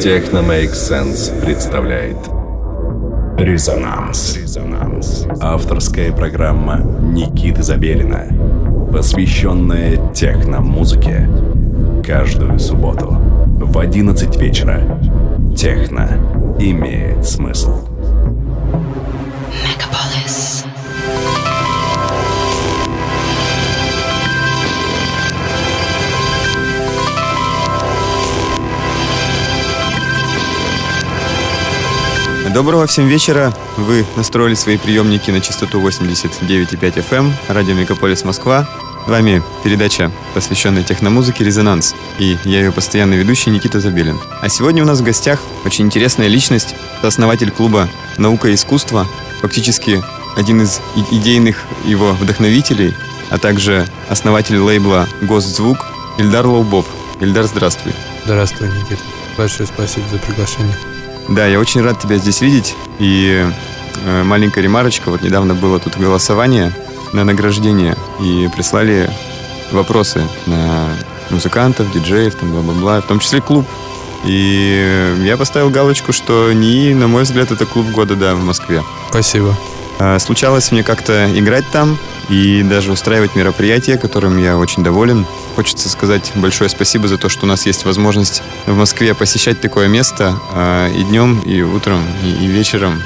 Техно Make Sense представляет Резонанс. Резонанс. Авторская программа Никиты Забелина, посвященная техно-музыке. Каждую субботу в 11 вечера. Техно имеет смысл. Мегаполис. Доброго всем вечера. Вы настроили свои приемники на частоту 89,5 FM, эм, радио Мегаполис Москва. С вами передача, посвященная техномузыке «Резонанс». И я ее постоянный ведущий Никита Забелин. А сегодня у нас в гостях очень интересная личность, основатель клуба «Наука и искусство», фактически один из идейных его вдохновителей, а также основатель лейбла «Госзвук» Ильдар Лоубоб. Ильдар, здравствуй. Здравствуй, Никита. Большое спасибо за приглашение. Да, я очень рад тебя здесь видеть. И э, маленькая ремарочка. Вот недавно было тут голосование на награждение. И прислали вопросы на музыкантов, диджеев, там, бла-бла-бла, в том числе клуб. И я поставил галочку, что не, на мой взгляд, это клуб года, да, в Москве. Спасибо. А, случалось мне как-то играть там и даже устраивать мероприятия, которым я очень доволен. Хочется сказать большое спасибо за то, что у нас есть возможность в Москве посещать такое место а, и днем, и утром, и, вечером,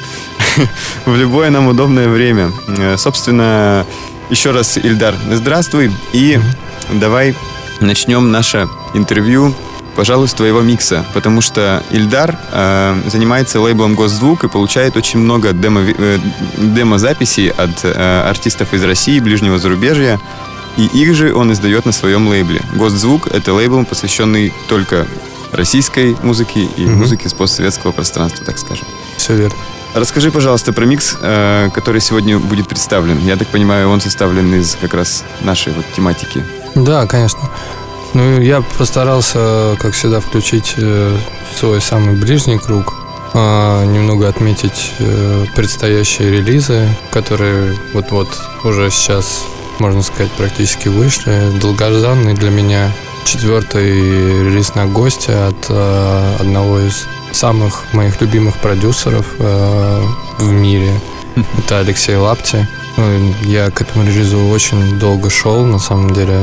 в любое нам удобное время. Э, собственно, еще раз, Ильдар, здравствуй, и давай начнем наше интервью пожалуй, с твоего микса, потому что Ильдар э, занимается лейблом Госзвук и получает очень много демо, э, демо-записей от э, артистов из России, ближнего зарубежья, и их же он издает на своем лейбле. Госзвук — это лейбл, посвященный только российской музыке и mm-hmm. музыке с постсоветского пространства, так скажем. Все верно. Расскажи, пожалуйста, про микс, э, который сегодня будет представлен. Я так понимаю, он составлен из как раз нашей вот тематики. Да, конечно. Ну, я постарался, как всегда, включить э, свой самый ближний круг, а, немного отметить э, предстоящие релизы, которые вот-вот уже сейчас, можно сказать, практически вышли. Долгожданный для меня четвертый релиз на гости от э, одного из самых моих любимых продюсеров в мире. Это Алексей Лапти. Ну, я к этому релизу очень долго шел, на самом деле.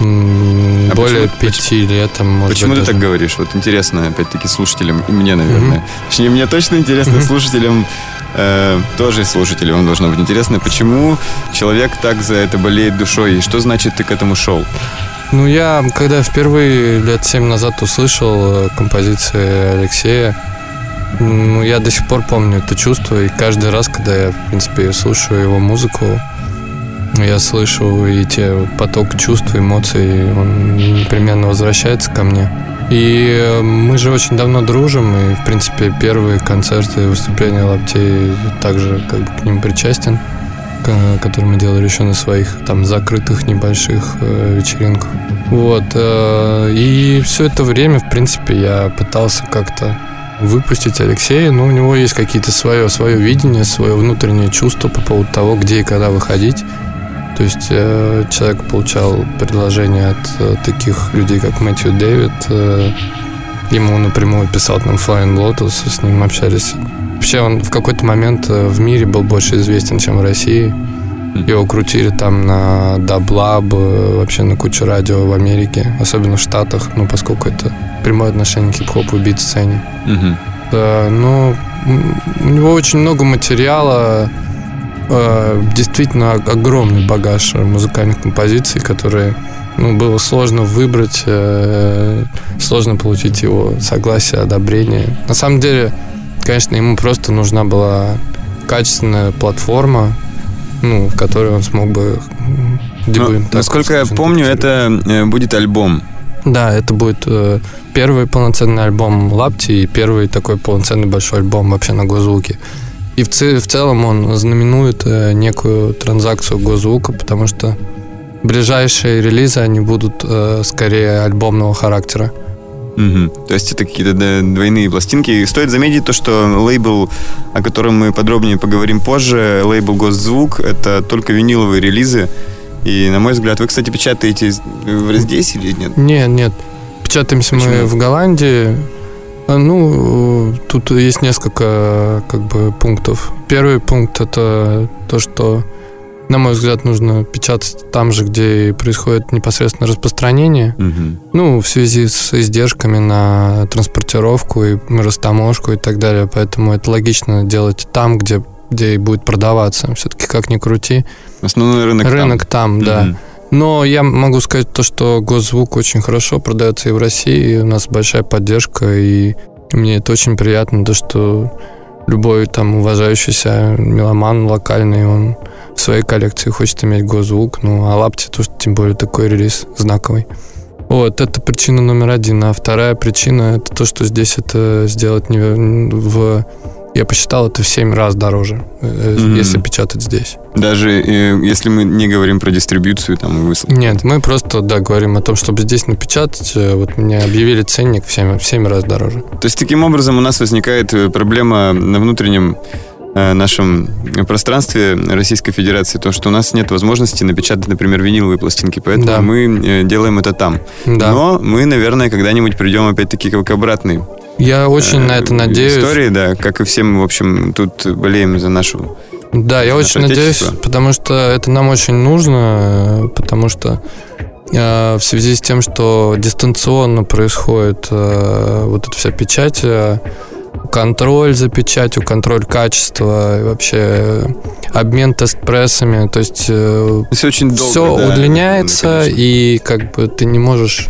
А Более почему, пяти лет. Может почему быть, ты даже. так говоришь? Вот интересно, опять-таки, слушателям, и мне, наверное. Mm-hmm. Точнее, мне точно интересно, mm-hmm. слушателям, э, тоже слушателям должно быть интересно, почему человек так за это болеет душой, и что значит ты к этому шел? Ну, я, когда впервые лет семь назад услышал э, композиции Алексея, ну, я до сих пор помню это чувство, и каждый раз, когда я, в принципе, слушаю его музыку, я слышу и те поток чувств, эмоций, он непременно возвращается ко мне. И э, мы же очень давно дружим, и, в принципе, первые концерты выступления Лаптей также как бы к ним причастен, которые мы делали еще на своих там закрытых небольших э, вечеринках. Вот. Э, и все это время, в принципе, я пытался как-то выпустить Алексея, но у него есть какие-то свое, свое видение, свое внутреннее чувство по поводу того, где и когда выходить. То есть э, человек получал предложение от э, таких людей, как Мэтью Дэвид. Э, ему напрямую писал там Flying Lotus, с ним общались. Вообще он в какой-то момент э, в мире был больше известен, чем в России. Его крутили там на Dublab, э, вообще на кучу радио в Америке, особенно в Штатах, ну, поскольку это прямое отношение к хип-хопу и бит-сцене. Mm-hmm. Да, ну, у него очень много материала, Э, действительно огромный багаж музыкальных композиций, которые ну, было сложно выбрать, э, сложно получить его согласие, одобрение. На самом деле, конечно, ему просто нужна была качественная платформа, ну, в которой он смог бы дебют. Ну, насколько я помню, это э, будет альбом. Да, это будет э, первый полноценный альбом Лапти и первый такой полноценный большой альбом вообще на госзвуке. И в, в целом он знаменует э, некую транзакцию госзвука, потому что ближайшие релизы, они будут э, скорее альбомного характера. Угу. То есть это какие-то двойные пластинки. И стоит заметить то, что лейбл, о котором мы подробнее поговорим позже, лейбл Госзвук, это только виниловые релизы. И, на мой взгляд, вы, кстати, печатаете здесь или нет? Нет, нет. Печатаемся Почему? мы в Голландии, Ну, тут есть несколько как бы пунктов. Первый пункт это то, что, на мой взгляд, нужно печатать там же, где происходит непосредственно распространение. Мгм. Ну, в связи с издержками на транспортировку и растаможку и так далее. Поэтому это логично делать там, где, где и будет продаваться. Все-таки как ни крути. Основной рынок, там. Рынок там, да. Мгм. Но я могу сказать то, что госзвук очень хорошо продается и в России, и у нас большая поддержка, и мне это очень приятно, то, что любой там уважающийся меломан локальный, он в своей коллекции хочет иметь госзвук, ну, а Лапти, то, что тем более такой релиз знаковый. Вот, это причина номер один. А вторая причина, это то, что здесь это сделать не в... Я посчитал, это в 7 раз дороже, Мгм. если печатать здесь. Даже э, если мы не говорим про дистрибьюцию там, и высылку. Нет, мы просто, да, говорим о том, чтобы здесь напечатать. э, Вот мне объявили ценник в 7, в 7 раз дороже. То есть таким образом у нас возникает проблема на внутреннем нашем пространстве Российской Федерации, то, что у нас нет возможности напечатать, например, виниловые пластинки, поэтому Да. мы делаем это там. Да. Но мы, наверное, когда-нибудь придем опять-таки к обратной Я очень на э, это надеюсь. истории, да, как и все мы, в общем, тут болеем за нашу Да, я очень надеюсь, потому что это нам очень нужно, э, потому что э, в связи с тем, что дистанционно происходит э, вот эта вся печать, э, контроль за печатью, контроль качества, и вообще э, обмен тест-прессами, то есть э, Все очень долго. все да, удлиняется, конечно. и как бы ты не можешь,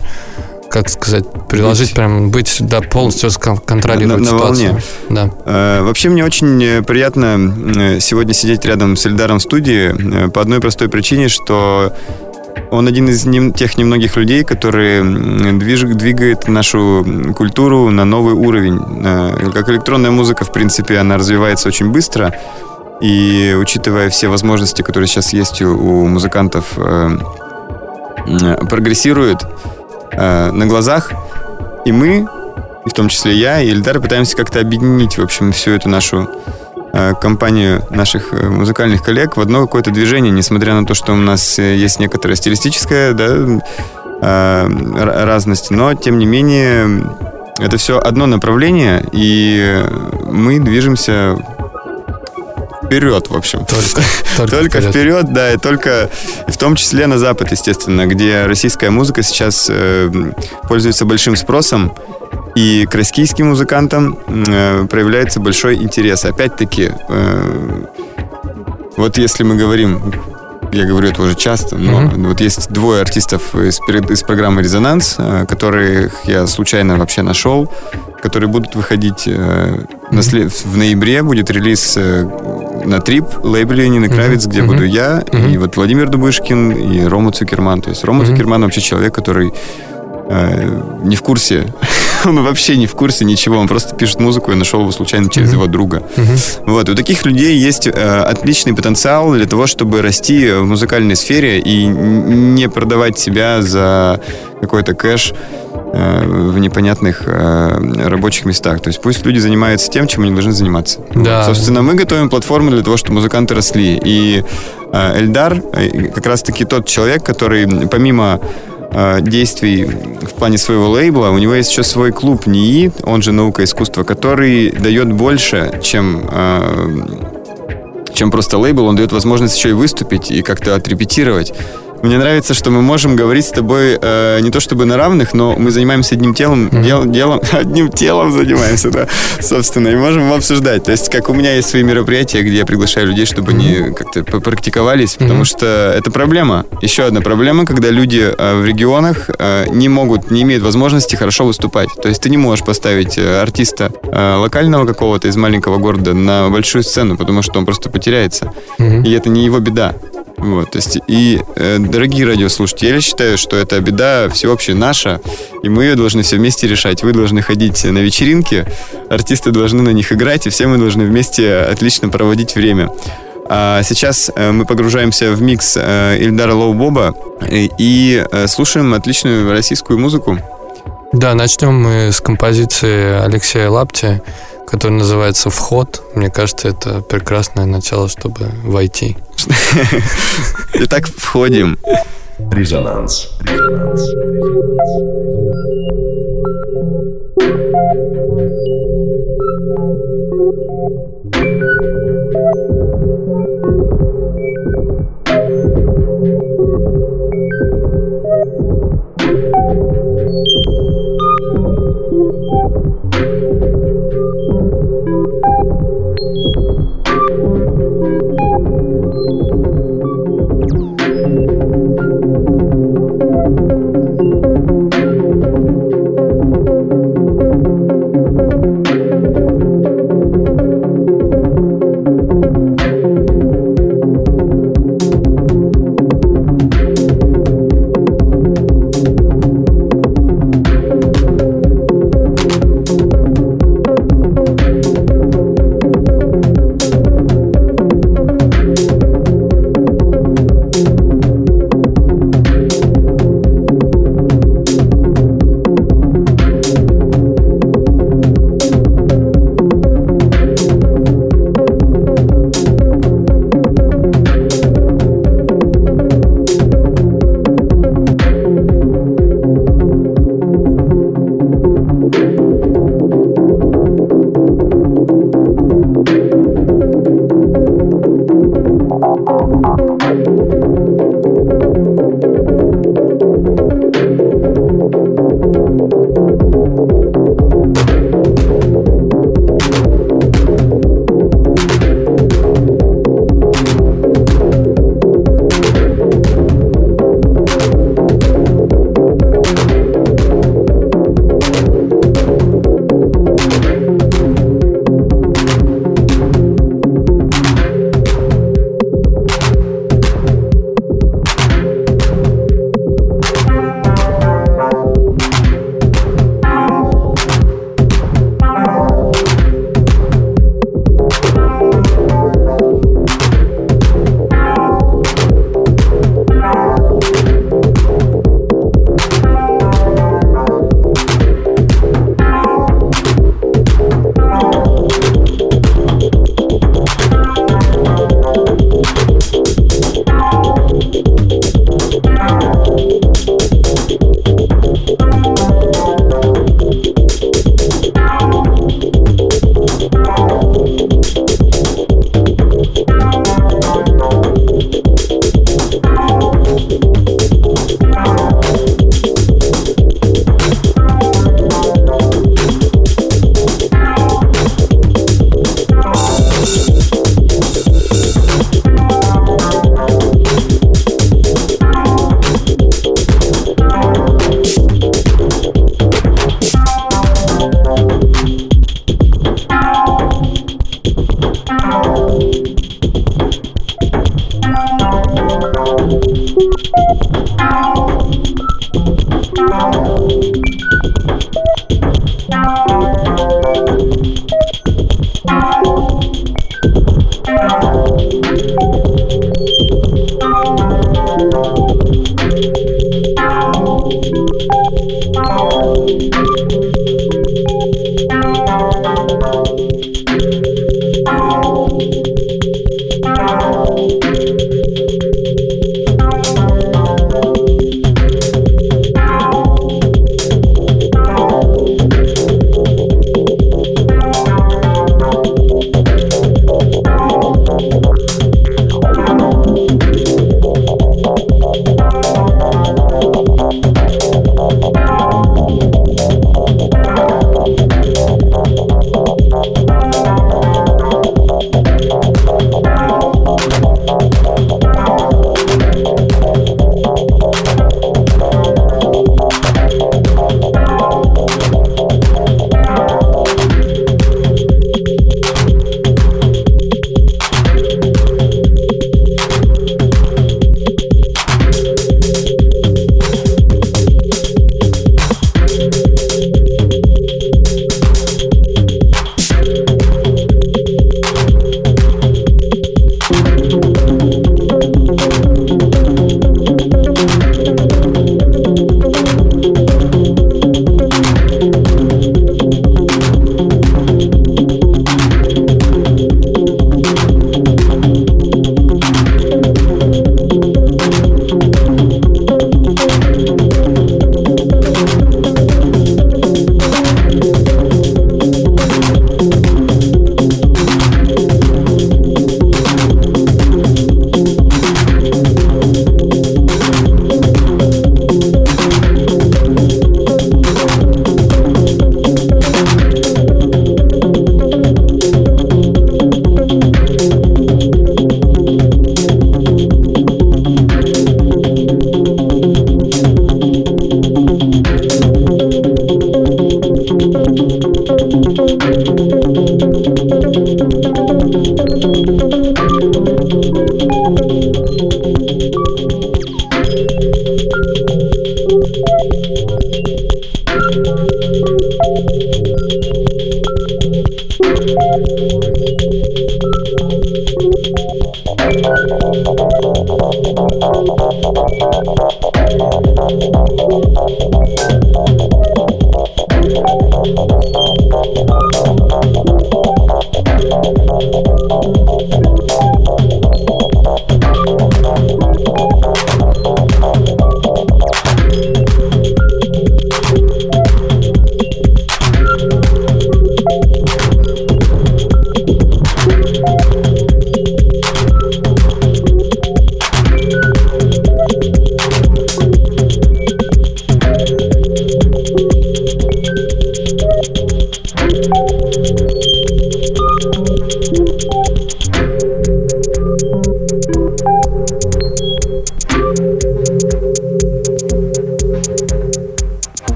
как сказать, приложить Быть. прям быть, да, полностью контролировать На- на ситуацию. волне. Да. Э, Вообще мне очень э, приятно э, сегодня сидеть рядом с Эльдаром в студии э, по одной простой причине, что он один из нем- тех немногих людей, который м, движ- двигает нашу культуру на новый уровень. Как электронная музыка, в принципе, она развивается очень быстро. И учитывая все возможности, которые сейчас есть у, у музыкантов, прогрессирует э, на глазах. И мы, и в том числе я и Эльдар, пытаемся как-то объединить, в общем, всю эту нашу э, компанию наших э, музыкальных коллег в одно какое-то движение, несмотря на то, что у нас э, есть некоторая стилистическая да, э, разность, но, тем не менее, это все одно направление, и мы движемся вперед, в общем. Только, только, Только вперед. вперед, да, и только в том числе на Запад, естественно, где российская музыка сейчас э, пользуется большим спросом, и к российским музыкантам э, проявляется большой интерес. Опять-таки, э, вот если мы говорим, я говорю это уже часто, но Мгм. вот есть двое артистов из, из программы «Резонанс», э, которых я случайно вообще нашел, которые будут выходить э, на след- в ноябре, будет релиз э, на Трип, лейбле Нины. Кравец, где Мгм. буду я, и Мгм. вот Владимир Дубышкин, и Рома Цукерман. То есть Рома Мгм. Цукерман вообще человек, который э, не в курсе, он вообще не в курсе ничего, он просто пишет музыку, я нашел его случайно через Мгм. его друга. Мгм. Вот, у таких людей есть э, отличный потенциал для того, чтобы расти в музыкальной сфере и не продавать себя за какой-то кэш э, в непонятных э, рабочих местах. То есть пусть люди занимаются тем, чем они должны заниматься. Да. Вот, собственно, мы готовим платформу для того, чтобы музыканты росли. И э, Эльдар э, как раз-таки тот человек, который помимо э, действий в плане своего лейбла, у него есть еще свой клуб НИИ, он же «Наука и искусство», который дает больше, чем, э, чем просто лейбл. Он дает возможность еще и выступить и как-то отрепетировать. Мне нравится, что мы можем говорить с тобой э, не то чтобы на равных, но мы занимаемся одним телом, дел- делом, одним телом занимаемся, да, собственно, и можем обсуждать. То есть, как у меня есть свои мероприятия, где я приглашаю людей, чтобы они как-то попрактиковались, потому что это проблема. Еще одна проблема, когда люди э, в регионах э, не могут, не имеют возможности хорошо выступать. То есть, ты не можешь поставить э, артиста э, локального какого-то из маленького города на большую сцену, потому что он просто потеряется. И это не его беда. Вот, то есть, и, э, дорогие радиослушатели, я считаю, что это беда всеобщая наша, и мы ее должны все вместе решать. Вы должны ходить на вечеринки, артисты должны на них играть, и все мы должны вместе отлично проводить время. А сейчас э, мы погружаемся в микс э, Ильдара Лоу Боба э, и слушаем отличную российскую музыку. Да, начнем мы с композиции Алексея Лапти, который называется «Вход». Мне кажется, это прекрасное начало, чтобы войти. Итак, входим. Резонанс. Резонанс. Резонанс.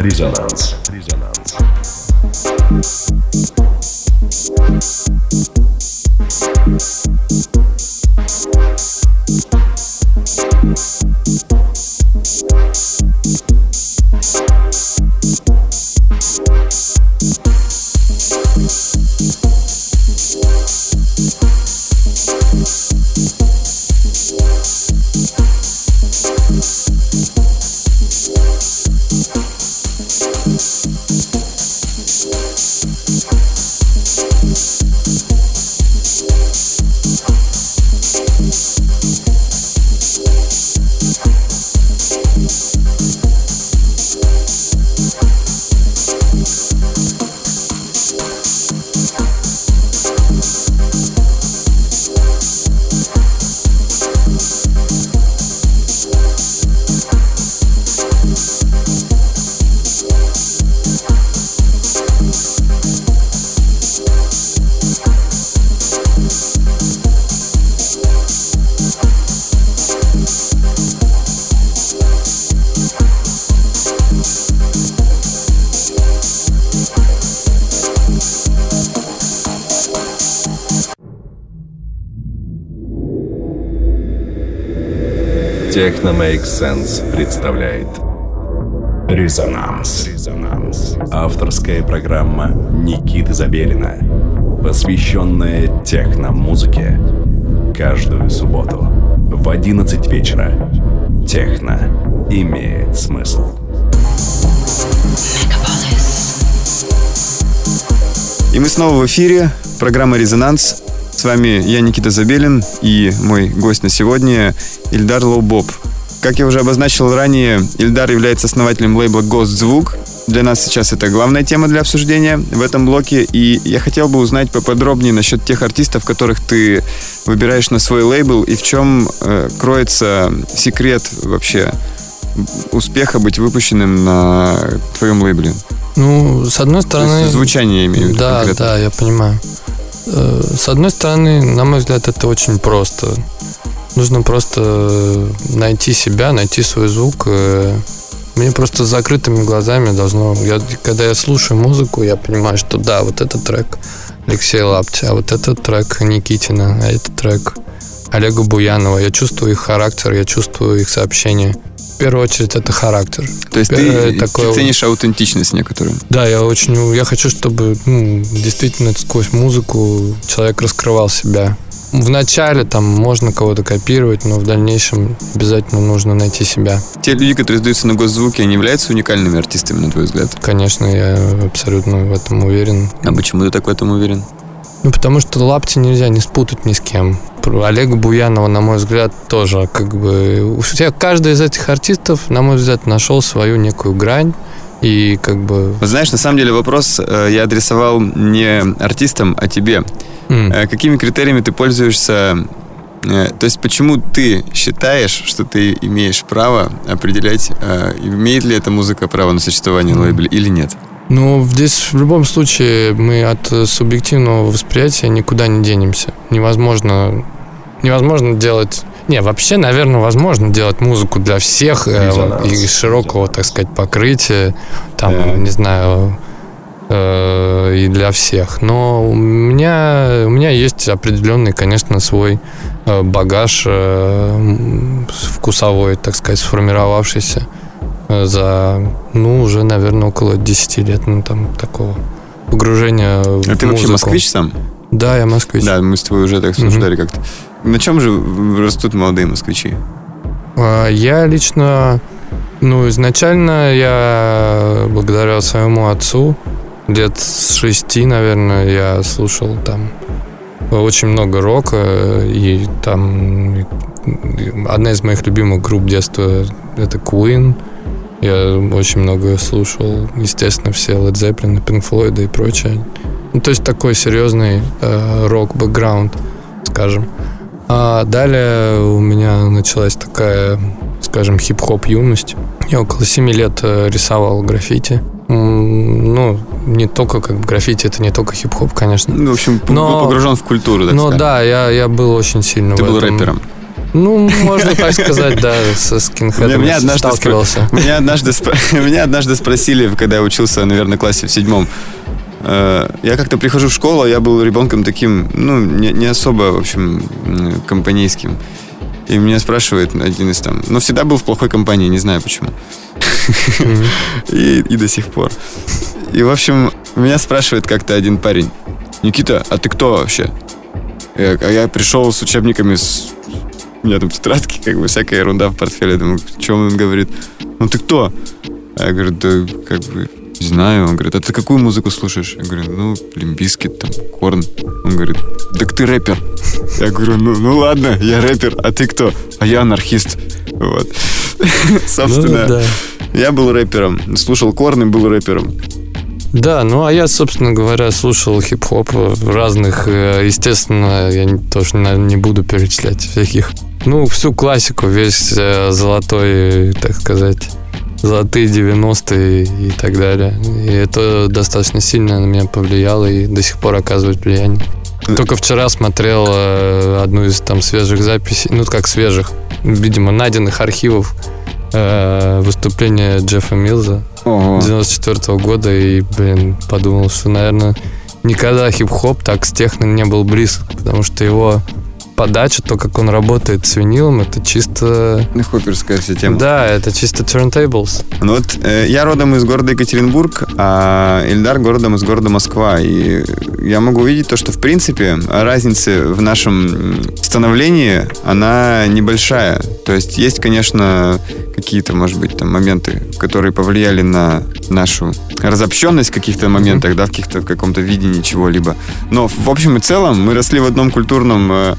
Резонанс. Резонанс. Резонанс. Техно Make Sense представляет Резонанс. Резонанс. Авторская программа Никиты Забелина, посвященная техно-музыке. Каждую субботу в 11 вечера. Техно имеет смысл. И мы снова в эфире. Программа «Резонанс». С вами я, Никита Забелин, и мой гость на сегодня Ильдар Лоубоб. Как я уже обозначил ранее, Ильдар является основателем лейбла «Гост Звук». Для нас сейчас это главная тема для обсуждения в этом блоке. И я хотел бы узнать поподробнее насчет тех артистов, которых ты выбираешь на свой лейбл, и в чем э, кроется секрет вообще успеха быть выпущенным на твоем лейбле. Ну, с одной То стороны... звучание я имею в виду Да, конкретно. да, я понимаю. Э, С одной стороны, на мой взгляд, это очень просто. Нужно просто э, найти себя, найти свой звук. э. Мне просто с закрытыми глазами должно... Я, когда я слушаю музыку, я понимаю, что да, вот этот трек Алексея Лапти, а вот этот трек Никитина, а этот трек Олега Буянова. Я чувствую их характер, я чувствую их сообщения. В первую очередь это характер. То есть Первое ты, такое ты ценишь аутентичность некоторую. Да, я очень, я хочу, чтобы ну, действительно сквозь музыку человек раскрывал себя. В начале там можно кого-то копировать, но в дальнейшем обязательно нужно найти себя. Те люди, которые сдаются на госзвуки, они являются уникальными артистами, на твой взгляд? Конечно, я абсолютно в этом уверен. А почему ты так в этом уверен? Ну, потому что лапти нельзя не спутать ни с кем. Про Олега Буянова, на мой взгляд, тоже как бы... У всех, каждый из этих артистов, на мой взгляд, нашел свою некую грань. И как бы... Вот знаешь, на самом деле вопрос э, я адресовал не артистам, а тебе. Э, Какими критериями ты пользуешься? э, То есть почему ты считаешь, что ты имеешь право определять, имеет ли эта музыка право на существование на лейбле или нет? Ну, здесь в любом случае мы от субъективного восприятия никуда не денемся. Невозможно, невозможно делать Не, вообще, наверное, возможно делать музыку для всех э, и широкого, так сказать, покрытия, там, yeah. не знаю, э, и для всех. Но у меня, у меня есть определенный, конечно, свой э, багаж э, вкусовой, так сказать, сформировавшийся э, за, ну, уже, наверное, около 10 лет, ну, там, такого погружения в А ты вообще москвич сам? Да, я москвич. Да, мы с тобой уже так обсуждали mm-hmm. как-то. На чем же растут молодые москвичи? А, я лично, ну, изначально я благодаря своему отцу лет с шести, наверное, я слушал там очень много рока, и там одна из моих любимых групп детства это Queen. Я очень много слушал, естественно, все Led Zeppelin, Pink Floyd и прочее. Ну, то есть такой серьезный э, рок-бэкграунд, скажем. А далее у меня началась такая, скажем, хип-хоп юность. Я около семи лет э, рисовал граффити. Ну, не только как граффити, это не только хип-хоп, конечно. Ну, в общем, но, был погружен в культуру, так Ну да, я, я был очень сильно Ты был этом. рэпером. Ну, можно так сказать, да, со скинхедом меня однажды сталкивался. Спро... Меня, однажды спро... меня однажды спросили, когда я учился, наверное, в классе в седьмом, я как-то прихожу в школу, я был ребенком таким, ну, не, не особо, в общем, компанейским. И меня спрашивает один из там... Но всегда был в плохой компании, не знаю почему. И, до сих пор. И, в общем, меня спрашивает как-то один парень. Никита, а ты кто вообще? Я, а я пришел с учебниками, с... у меня там тетрадки, как бы всякая ерунда в портфеле. Думаю, о чем он говорит? Ну ты кто? А я говорю, да как бы знаю. Он говорит, а ты какую музыку слушаешь? Я говорю, ну, Limp Bizkit, там, Korn. Он говорит, так ты рэпер. Я говорю, ну, ну ладно, я рэпер, а ты кто? А я анархист. Вот. Собственно, ну, да. я был рэпером. Слушал Korn и был рэпером. Да, ну а я, собственно говоря, слушал хип-хоп разных. Э, естественно, я тоже, наверное, не буду перечислять всяких. Ну, всю классику, весь э, золотой, так сказать, золотые 90-е и так далее. И это достаточно сильно на меня повлияло и до сих пор оказывает влияние. Только вчера смотрел э, одну из там свежих записей, ну как свежих, видимо, найденных архивов э, выступления Джеффа Милза Ого. 94 -го года и, блин, подумал, что, наверное, никогда хип-хоп так с техно не был близок, потому что его подача, то, как он работает с винилом, это чисто... Хоперская вся тема. Да, это чисто turntables. Ну вот э, я родом из города Екатеринбург, а Ильдар городом из города Москва. И я могу увидеть то, что, в принципе, разница в нашем становлении, она небольшая. То есть есть, конечно, какие-то, может быть, там моменты, которые повлияли на нашу разобщенность в каких-то моментах, mm-hmm. да, в каких-то в каком-то видении чего-либо. Но в общем и целом мы росли в одном культурном э,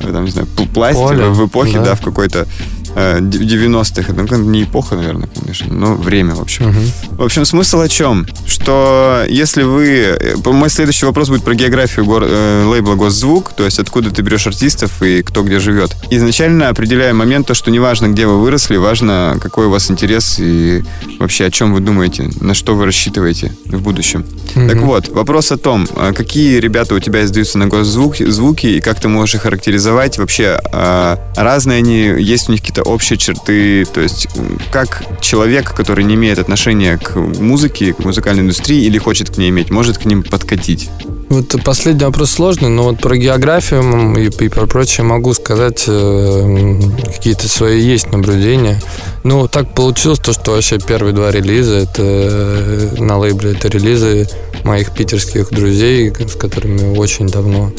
там, не знаю, пластик Поле, в эпохе, да, да в какой-то 90-х. Э, это ну, не эпоха, наверное, конечно, но время, в общем. Угу. В общем, смысл о чем? Что если вы... Э, мой следующий вопрос будет про географию гор... э, лейбла «Госзвук», то есть откуда ты берешь артистов и кто где живет. Изначально определяя момент, то, что неважно, где вы выросли, важно, какой у вас интерес и вообще о чем вы думаете, на что вы рассчитываете в будущем. Угу. Так вот, вопрос о том, а какие ребята у тебя издаются на «Госзвук», звуки, и как ты можешь их характеризовать. Вообще, а, разные они, есть у них какие-то какие-то общие черты? То есть как человек, который не имеет отношения к музыке, к музыкальной индустрии или хочет к ней иметь, может к ним подкатить? Вот последний вопрос сложный, но вот про географию и, и про прочее могу сказать, э, какие-то свои есть наблюдения. Ну, так получилось то, что вообще первые два релиза, это э, на лейбле, это релизы моих питерских друзей, с которыми очень давно,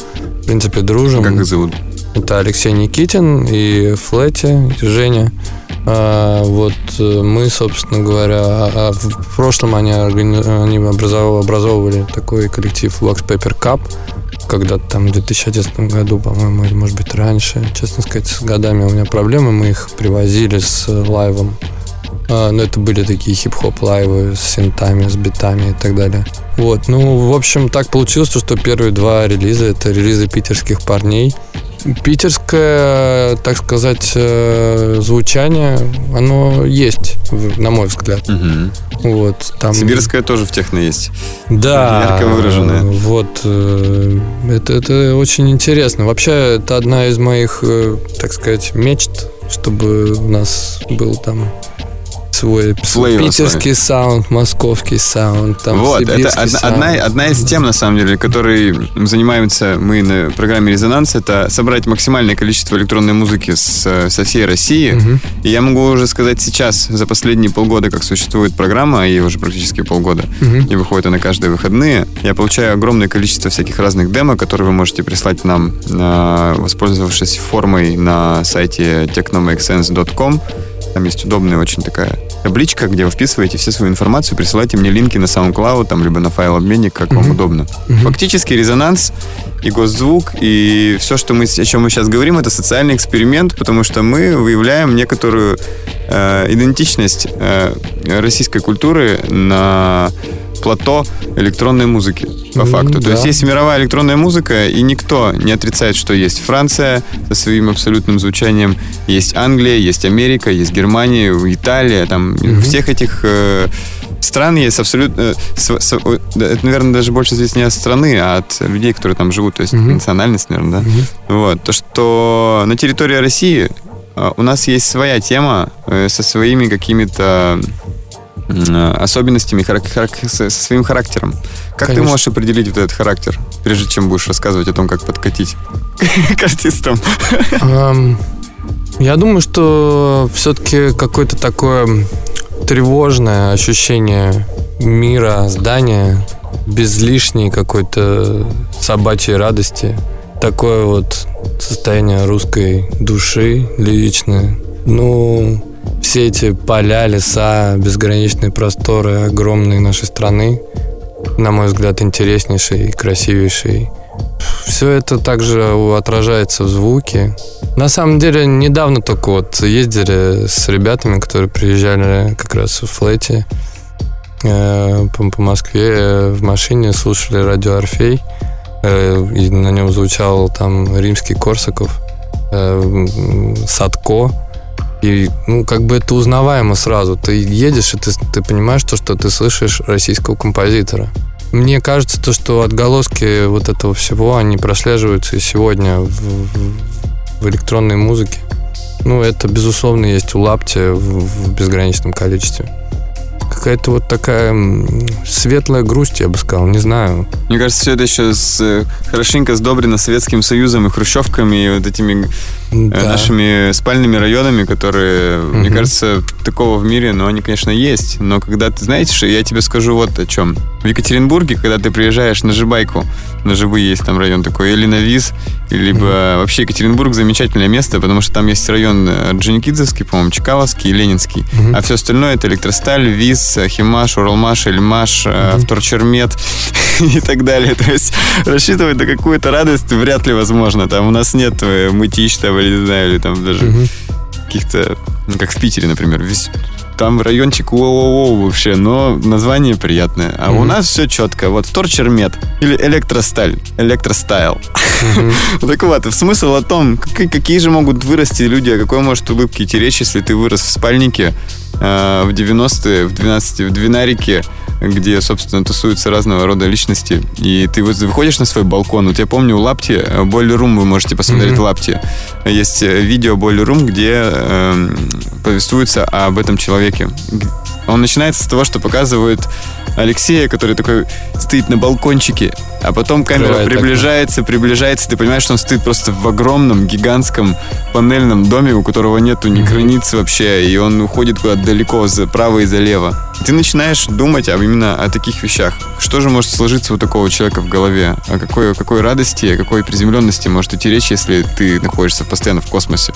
в принципе, дружим. Как их зовут? Это Алексей Никитин и Флэти, Женя. А, вот э, мы, собственно говоря, а, а в прошлом они, они образовывали такой коллектив Wax Paper Cup, когда-то там в 2011 году, по-моему, или может быть раньше. Честно сказать, с годами у меня проблемы, мы их привозили с лайвом. Но это были такие хип-хоп лайвы с синтами, с битами и так далее. Вот, ну, в общем, так получилось, что первые два релиза это релизы питерских парней – питерское, так сказать, э, звучание, оно есть, на мой взгляд. Угу. Вот, там... Сибирское тоже в техно есть. Да. Ярко выраженное. Вот. э, Это, это очень интересно. Вообще, это одна из моих, э, так сказать, мечт, чтобы у нас был там свой Флейвор питерский саунд, московский саунд, там вот, это одна, одна, одна из тем, на самом деле, которой занимаемся мы на программе «Резонанс», это собрать максимальное количество электронной музыки с, со всей России. Мгм. И я могу уже сказать сейчас, за последние полгода, как существует программа, и уже практически полгода, Мгм. и выходит она каждые выходные, я получаю огромное количество всяких разных демо, которые вы можете прислать нам, э, воспользовавшись формой на сайте technomakesense.com. Там есть удобная очень такая табличка, где вы вписываете всю свою информацию, присылайте мне линки на SoundCloud, там, либо на файлообменник, как вам Мгм. удобно. Мгм. Фактически резонанс и госзвук, и все, что мы, о чем мы сейчас говорим, это социальный эксперимент, потому что мы выявляем некоторую э, идентичность э, российской культуры на плато электронной музыки, по факту. То да. есть есть мировая электронная музыка, и никто не отрицает, что есть Франция со своим абсолютным звучанием, есть Англия, есть Америка, есть Германия, Италия, там Мгм. всех этих э, стран есть абсолютно... с- с- да, это, наверное, даже больше здесь не от страны, а от людей, которые там живут, то есть Мгм. национальность, наверное, да? Мгм. Вот. То, что на территории России э, у нас есть своя тема э, со своими какими-то э, особенностями, харак- харак- со, своим характером. Как ты Конечно. можешь определить вот этот характер, прежде чем будешь рассказывать о том, как подкатить к артистам? Ам, Я думаю, что все-таки какое-то такое тревожное ощущение мира, здания, без лишней какой-то собачьей радости. Такое вот состояние русской души лиричное. Ну, все эти поля, леса, безграничные просторы огромные нашей страны, на мой взгляд, интереснейшие и красивейшие. Все это также отражается в звуке. На самом деле, недавно только вот ездили с ребятами, которые приезжали как раз в флете э, по, Москве э, в машине, слушали радио Орфей, э, и на нем звучал там римский Корсаков, э, Садко. И, ну, как бы это узнаваемо сразу. Ты едешь, и ты, ты понимаешь то, что ты слышишь российского композитора. Мне кажется, то, что отголоски вот этого всего, они прослеживаются и сегодня в, в- электронной музыке. Ну, это, безусловно, есть у Лапти в, в безграничном количестве. Какая-то вот такая светлая грусть, я бы сказал, не знаю. Мне кажется, все это еще с, э, хорошенько сдобрено Советским Союзом и хрущевками, и вот этими э, Да. нашими спальными районами, которые, мне Мгм. кажется, такого в мире, ну, они, конечно, есть. Но когда ты, знаете, что я тебе скажу вот о чем. В Екатеринбурге, когда ты приезжаешь на Жибайку, на Жибы есть там район такой, или на Виз, либо вообще Екатеринбург замечательное место, потому что там есть район э, Орджоникидзевский, по-моему, Чкаловский и Ленинский. Мгм. А все остальное это Электросталь, ВИЗ, Химаш, Уралмаш, Эльмаш, э, Мгм. Вторчермет и так далее. То есть рассчитывать на какую-то радость вряд ли возможно. Там у нас нет э, мытищ там, или не знаю, или там даже Мгм. каких-то, ну, как в Питере, например, весь там райончик воу вообще, но название приятное. А у Мгм. нас все четко. Вот Вторчермет или Электросталь, Электростайл. Мгм. Так вот, смысл о том, как- какие же могут вырасти люди, о какой может улыбке идти речь, если ты вырос в спальнике э, в 90-е, в 12 в Двинарике, где, собственно, тусуются разного рода личности, и ты вот выходишь на свой балкон, вот я помню, у Лапти, э, Boiler Room, вы можете посмотреть Мгм. Лапти, есть э, видео Boiler Room, где э, повествуется об этом человеке. Он начинается с того, что показывают Алексея, который такой стоит на балкончике, а потом камера Открывает окно. приближается, приближается, ты понимаешь, что он стоит просто в огромном, гигантском панельном доме, у которого нету ни границ вообще, и он уходит куда-то далеко, заправо и залево. Ты начинаешь думать об, именно о таких вещах. Что же может сложиться у такого человека в голове? О какой, о какой радости, о какой приземленности может идти речь, если ты находишься постоянно в космосе?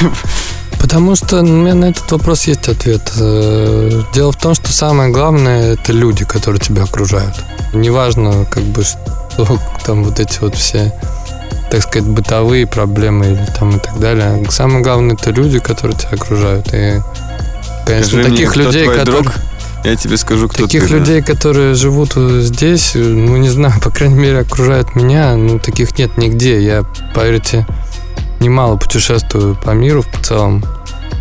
Потому что у меня на этот вопрос есть ответ. Э, Дело в том, что самое главное это люди, которые тебя окружают. Неважно, как бы что там вот эти вот все, так сказать, бытовые проблемы или там и так далее. Самое главное это люди, которые тебя окружают. И, конечно, Скажи мне, таких кто людей, которые друг? Я тебе скажу, кто Таких ты, да. людей, которые живут здесь, ну, не знаю, по крайней мере, окружают меня, ну, таких нет нигде. Я, поверьте, немало путешествую по миру в целом.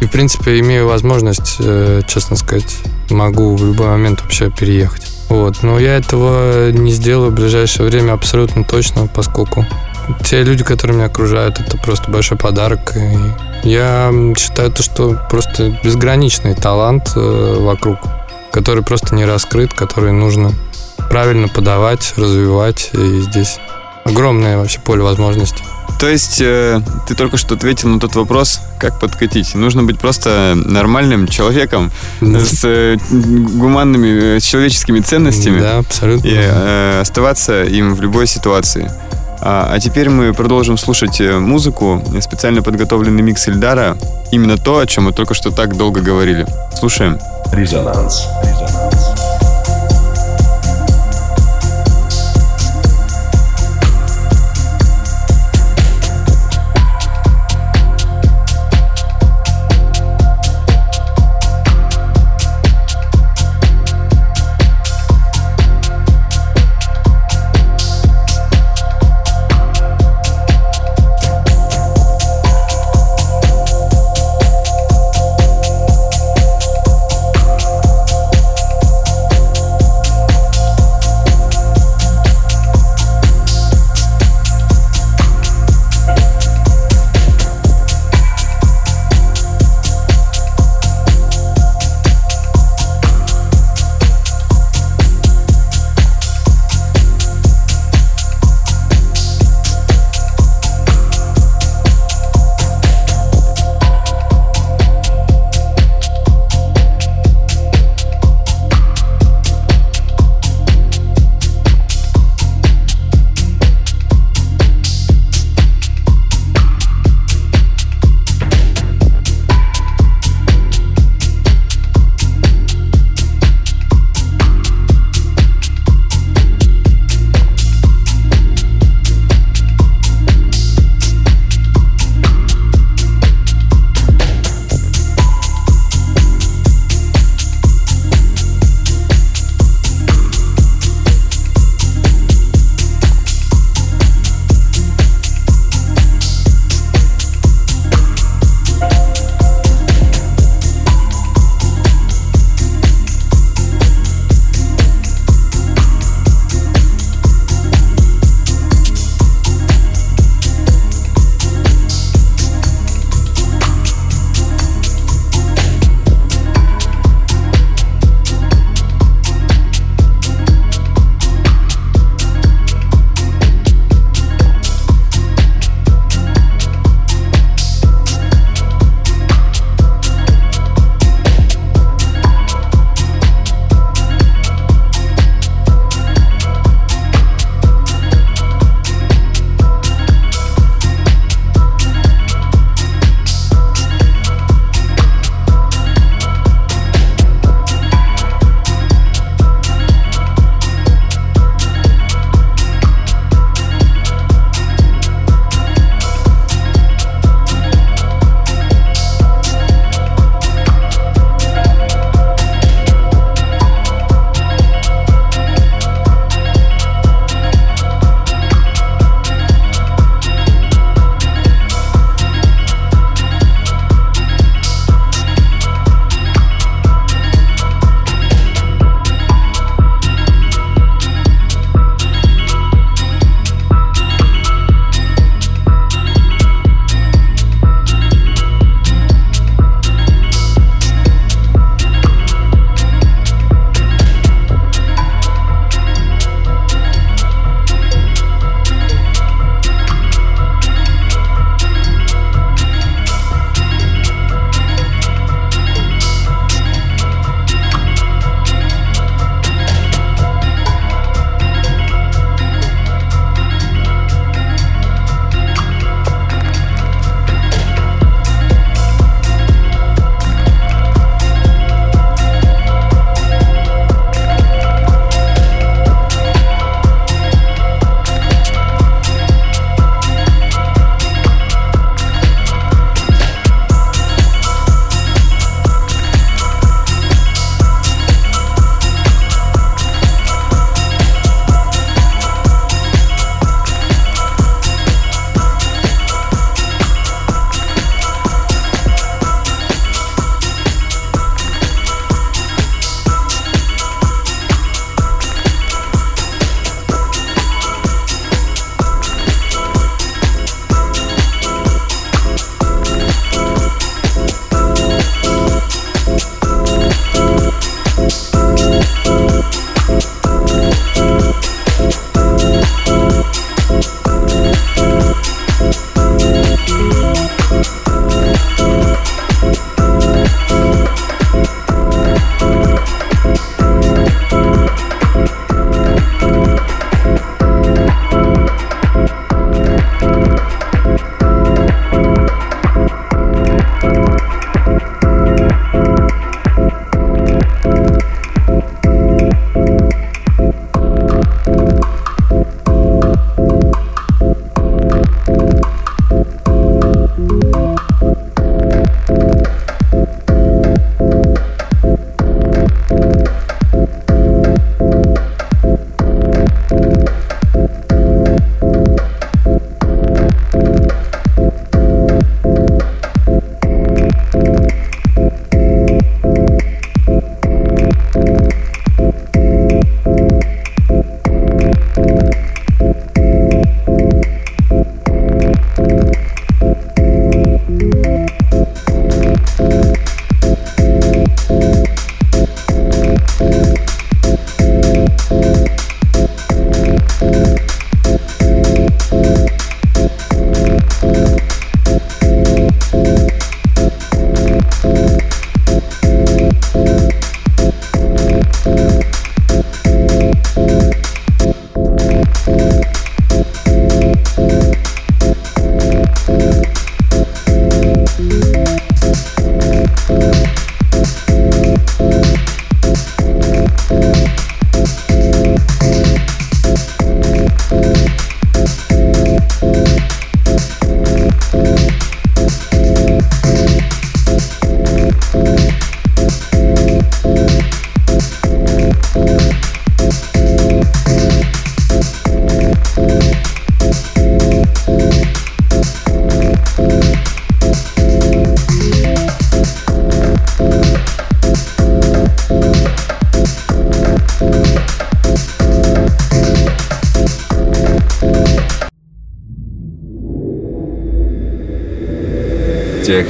И, в принципе, имею возможность, э, честно сказать, могу в любой момент вообще переехать. Вот. Но я этого не сделаю в ближайшее время абсолютно точно, поскольку те люди, которые меня окружают, это просто большой подарок. И я считаю то, что просто безграничный талант э, вокруг, который просто не раскрыт, который нужно правильно подавать, развивать. И здесь огромное вообще поле возможностей. То есть э, ты только что ответил на тот вопрос, как подкатить. Нужно быть просто нормальным человеком с э, гуманными, э, с человеческими ценностями. Да, абсолютно. И э, оставаться им в любой ситуации. А, а теперь мы продолжим слушать э, музыку, специально подготовленный микс Эльдара. Именно то, о чем мы только что так долго говорили. Слушаем. Резонанс. Резонанс.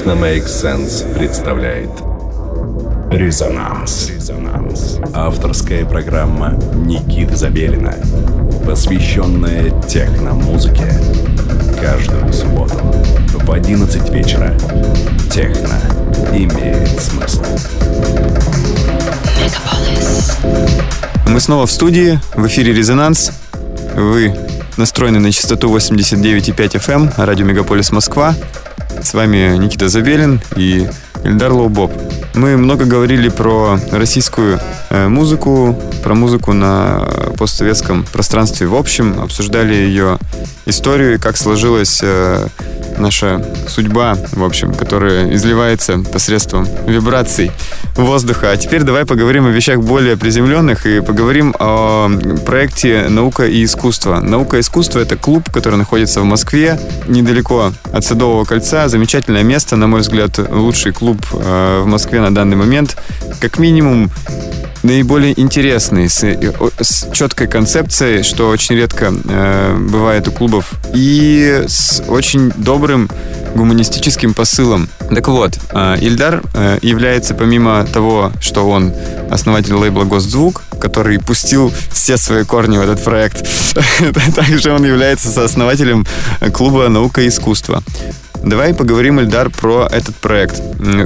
Техно Make Sense представляет Резонанс. Резонанс. Авторская программа Никиты Забелина, посвященная техно-музыке. Каждую субботу в 11 вечера. Техно имеет смысл. Мы снова в студии, в эфире «Резонанс». Вы настроены на частоту 89,5 FM, радио «Мегаполис Москва». Вами Никита Забелин и Ильдар Лоубоб. Мы много говорили про российскую э, музыку, про музыку на постсоветском пространстве в общем, обсуждали ее историю и как сложилась э, наша судьба, в общем, которая изливается посредством вибраций воздуха. А теперь давай поговорим о вещах более приземленных и поговорим о проекте «Наука и искусство». «Наука и искусство» — это клуб, который находится в Москве, недалеко от Садового кольца. Замечательное место, на мой взгляд, лучший клуб э, в Москве на данный момент. Как минимум, наиболее интересный, с, с четкой концепцией, что очень редко э, бывает у клубов, и с очень добрым гуманистическим посылом. Так вот, э, Ильдар э, является, помимо того, что он основатель лейбла «Госзвук», который пустил все свои корни в этот проект, также он является сооснователем клуба «Наука и искусство». Давай поговорим, Эльдар, про этот проект.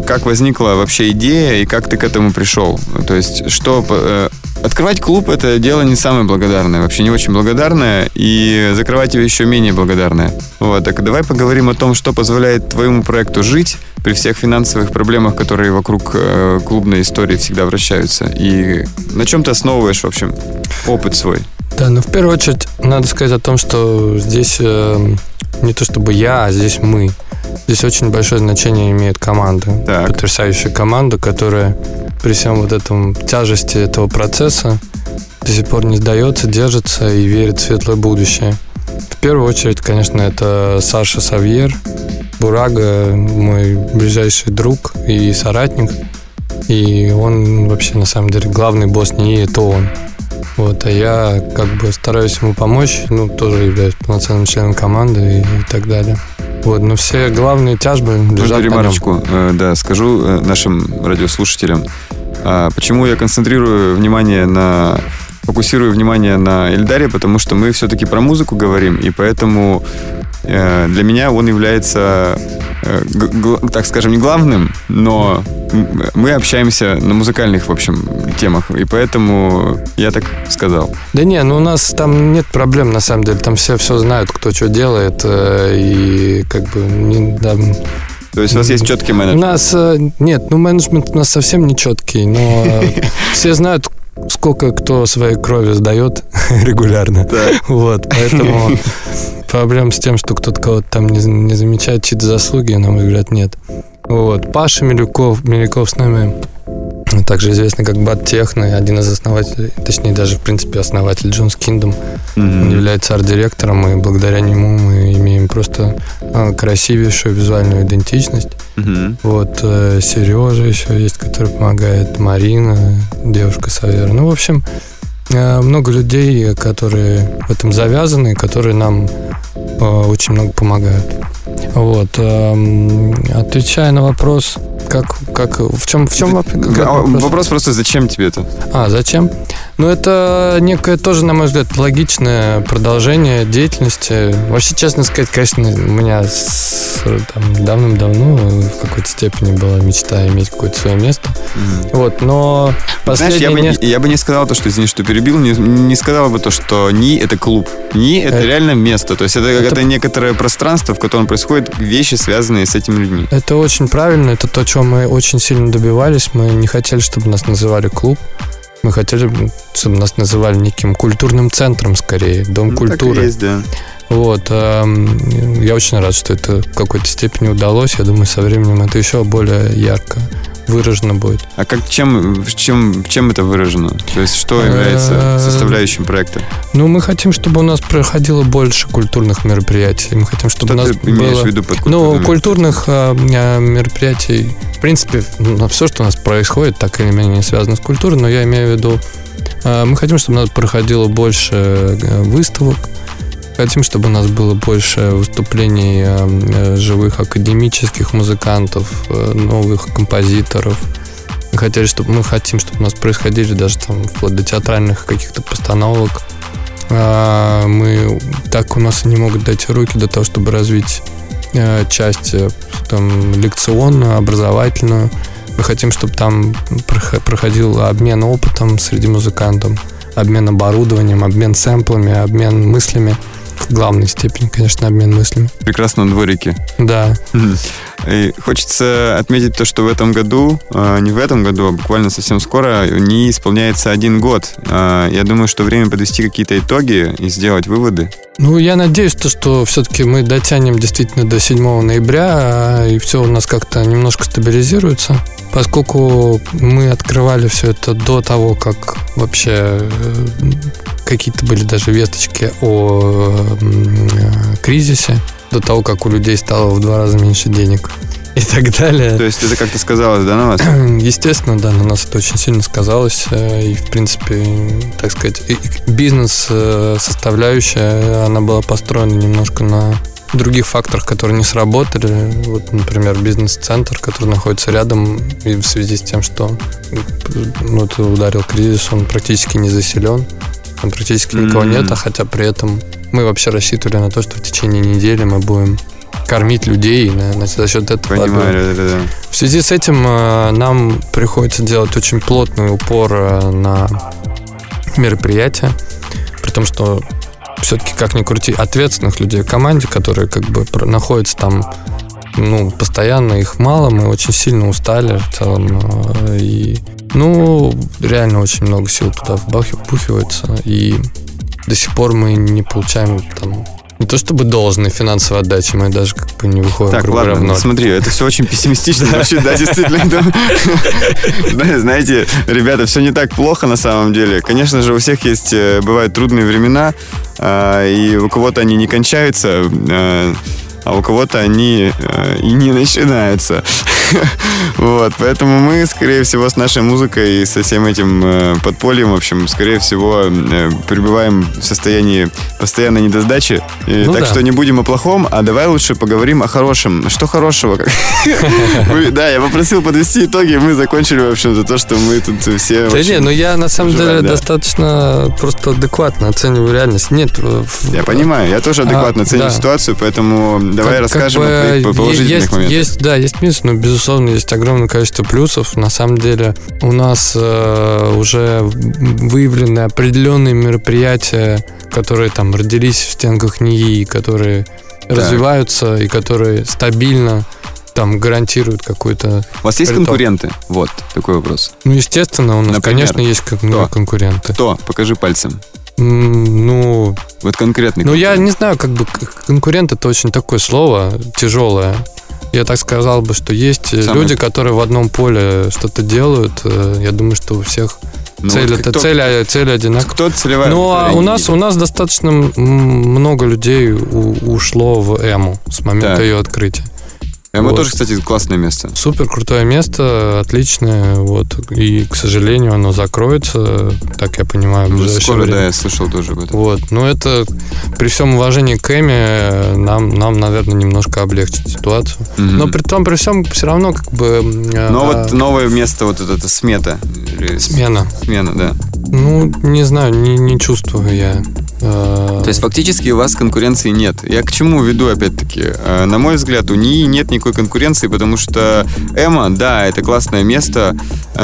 Как возникла вообще идея и как ты к этому пришел? То есть, что... Открывать клуб — это дело не самое благодарное, вообще не очень благодарное, и закрывать его еще менее благодарное. Вот, так давай поговорим о том, что позволяет твоему проекту жить при всех финансовых проблемах, которые вокруг э, клубной истории всегда вращаются. И на чем ты основываешь, в общем, опыт свой? Да, ну в первую очередь надо сказать о том, что здесь э, не то чтобы я, а здесь мы. Здесь очень большое значение имеет команда. Так. Потрясающая команда, которая при всем вот этом тяжести этого процесса до сих пор не сдается, держится и верит в светлое будущее. В первую очередь, конечно, это Саша Савьер, Бурага, мой ближайший друг и соратник. И он вообще, на самом деле, главный босс не это он. Вот, а я как бы стараюсь ему помочь, ну, тоже являюсь полноценным членом команды и, и так далее. Вот, но все главные тяжбы лежат Можно ремарочку, э, да, скажу э, нашим радиослушателям. А почему я концентрирую внимание на фокусирую внимание на Эльдаре, потому что мы все-таки про музыку говорим, и поэтому для меня он является, э, так скажем, не главным, но мы общаемся на музыкальных, в общем, темах, и поэтому я так сказал. Да не, ну у нас там нет проблем, на самом деле, там все все знают, кто что делает, э, и как бы не, там, то есть у нас есть четкий менеджмент? У нас нет, ну менеджмент у нас совсем не четкий, но все знают, сколько кто своей крови сдает регулярно. Вот, поэтому проблем с тем, что кто-то кого-то там не, не замечает чьи-то заслуги, на мой взгляд, нет. Вот. Паша Милюков, Милюков с нами также известный как Бат Техно, один из основателей, точнее даже в принципе основатель Джонс Киндом. Mm-hmm. Он является арт-директором, и благодаря нему мы имеем просто а, красивейшую визуальную идентичность. Mm-hmm. Вот э, Сережа еще есть, который помогает, Марина, девушка Савера. Ну, в общем, э, много людей, которые в этом завязаны, которые нам э, очень много помогают. Вот. Эм, отвечая на вопрос, как, как, в чем, в чем вопрос? Вопрос просто, зачем тебе это? А, зачем? Ну, это некое тоже, на мой взгляд, логичное продолжение деятельности. Вообще, честно сказать, конечно, у меня с, там, давным-давно в какой-то степени была мечта иметь какое-то свое место. Mm. Вот, но Знаешь, я бы, не, я бы не сказал то, что, извини, что перебил, не, не сказал бы то, что НИ — это клуб. НИ — это, это реально место. То есть это, это... это некоторое пространство, в котором происходят вещи, связанные с этими людьми. Это очень правильно, это то, чего мы очень сильно добивались. Мы не хотели, чтобы нас называли клуб. Мы хотели, чтобы нас называли неким культурным центром, скорее, дом ну, культуры. Так и есть, да. Вот. Эм, я очень рад, что это в какой-то степени удалось. Я думаю, со временем это еще более ярко выражено будет. А как чем, чем, чем это выражено? То есть что является э, составляющим проекта? Ну, мы хотим, чтобы у нас проходило больше культурных мероприятий. Мы хотим, чтобы что у нас ты имеешь было... в виду под Ну, культурных э, мероприятий, в принципе, все, что у нас происходит, так или менее связано с культурой, но я имею в виду, э, мы хотим, чтобы у нас проходило больше выставок, Хотим, чтобы у нас было больше выступлений э, живых академических музыкантов, э, новых композиторов. Мы хотели, чтобы мы хотим, чтобы у нас происходили даже там вплоть до театральных каких-то постановок. А, мы так у нас не могут дать руки для того, чтобы развить э, часть там, лекционную, образовательную. Мы хотим, чтобы там проходил обмен опытом среди музыкантов, обмен оборудованием, обмен сэмплами, обмен мыслями главной степени, конечно, обмен мыслями. В прекрасном дворике. Да. И хочется отметить то, что в этом году, а, не в этом году, а буквально совсем скоро, не исполняется один год. А, я думаю, что время подвести какие-то итоги и сделать выводы. Ну, я надеюсь, то, что все-таки мы дотянем действительно до 7 ноября, и все у нас как-то немножко стабилизируется. Поскольку мы открывали все это до того, как вообще э, какие-то были даже весточки о э, кризисе, до того, как у людей стало в два раза меньше денег и так далее. То есть это как-то сказалось, да, на вас? Естественно, да, на нас это очень сильно сказалось. Э, и, в принципе, так сказать, бизнес-составляющая, она была построена немножко на других факторах, которые не сработали. Вот, например, бизнес-центр, который находится рядом, и в связи с тем, что ну, это ударил кризис, он практически не заселен. Там практически mm-hmm. никого нет, а хотя при этом мы вообще рассчитывали на то, что в течение недели мы будем кормить людей на, за счет этого. Понимаю, да, да, да. В связи с этим э, нам приходится делать очень плотный упор э, на мероприятия, при том, что все-таки, как ни крути, ответственных людей в команде, которые как бы находятся там ну, постоянно их мало, мы очень сильно устали в целом. Э, и, ну, реально очень много сил туда вбухивается. И до сих пор мы не получаем там не то чтобы должной финансовой отдачи, мы даже как бы не выходим Так, ладно, в ноль. смотри, это все очень пессимистично вообще, да, действительно. Знаете, ребята, все не так плохо на самом деле. Конечно же, у всех есть, э, бывают трудные времена, а, и у кого-то они не кончаются, э, а у кого-то они э, и не начинаются. вот, поэтому мы, скорее всего, с нашей музыкой и со всем этим э, подпольем, в общем, скорее всего, э, пребываем в состоянии постоянной недосдачи. И, ну, так да. что не будем о плохом, а давай лучше поговорим о хорошем. Что хорошего? Да, я попросил подвести итоги, мы закончили, в общем, за то, что мы тут все... Да не, ну я на самом деле достаточно просто адекватно оцениваю реальность. Нет. Я понимаю, я тоже адекватно а, оцениваю ситуацию, поэтому давай расскажем о положительных моментах. Да, есть минус, но, безусловно, есть огромное количество плюсов. На самом деле у нас э, уже выявлены определенные мероприятия, которые там родились в стенках НИИ, которые так. развиваются и которые стабильно там гарантируют какой-то... У вас есть приток. конкуренты? Вот такой вопрос. Ну, естественно, у нас, Например? конечно, есть Кто? конкуренты. Кто? Покажи пальцем. Ну... Вот конкретный. Ну, я не знаю, как бы конкурент это очень такое слово тяжелое. Я так сказал бы, что есть Самый... люди, которые в одном поле что-то делают. Э, я думаю, что у всех ну, цель вот это кто, цель, а цель одинаковая. Кто целевая? Ну, а у нас у нас достаточно много людей ушло в Эму с момента так. ее открытия. Эмо вот. тоже, кстати, классное место. Супер крутое место, отличное. Вот. И, к сожалению, оно закроется, так я понимаю, в ближайшее Скоро, время. да, я слышал тоже об этом. Вот. Но это при всем уважении к Эме нам, нам наверное, немножко облегчит ситуацию. Угу. Но при том, при всем, все равно как бы... Но а, вот новое место, вот это, это смета. Смена. Смена, да. Ну, не знаю, не, не чувствую я. То есть фактически у вас конкуренции нет. Я к чему веду, опять-таки? Э, на мой взгляд, у НИИ нет никакой конкуренции, потому что Эма, да, это классное место,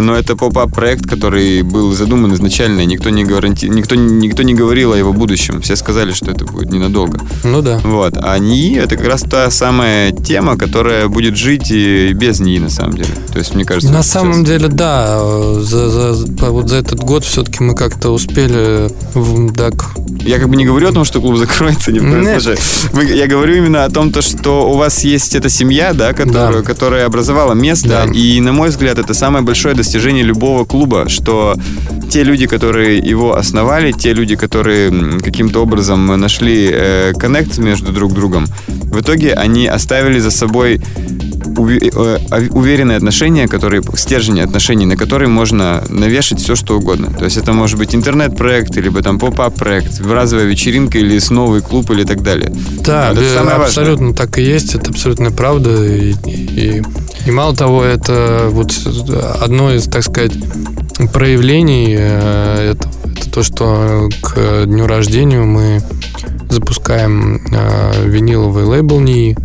но это поп-ап проект, который был задуман изначально, никто не гаранти... никто, никто не говорил о его будущем. Все сказали, что это будет ненадолго. Ну да. Вот. А НИИ это как раз та самая тема, которая будет жить и без НИИ, на самом деле. То есть, мне кажется... На самом деле, да. За, за, вот за этот год все-таки мы как-то успели так я как бы не говорю о том, что клуб закроется, не в Я говорю именно о том, то, что у вас есть эта семья, да, которая, да. которая образовала место. Да. И, на мой взгляд, это самое большое достижение любого клуба, что те люди, которые его основали, те люди, которые каким-то образом нашли э, коннект между друг другом, в итоге они оставили за собой уверенные отношения, которые, стержень отношений, на которые можно навешать все, что угодно. То есть это может быть интернет-проект, либо там поп-ап проект, разовая вечеринка или новый клуб или так далее. Да, это да абсолютно важное. так и есть, это абсолютно правда. И, и, и мало того, это вот одно из, так сказать, проявлений э, это, это то, что к дню рождения мы запускаем э, виниловый лейбл НИИ,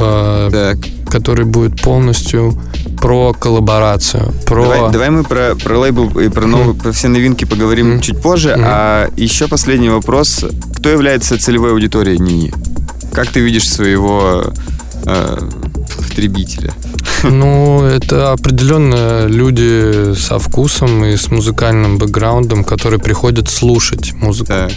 э, так. Который будет полностью про коллаборацию. Про... Давай, давай мы про, про лейбл и про, новые, mm. про все новинки поговорим mm. чуть позже. Mm. А еще последний вопрос. Кто является целевой аудиторией НИИ? Как ты видишь своего э, потребителя? Ну, это определенно люди со вкусом и с музыкальным бэкграундом, которые приходят слушать музыку. Так.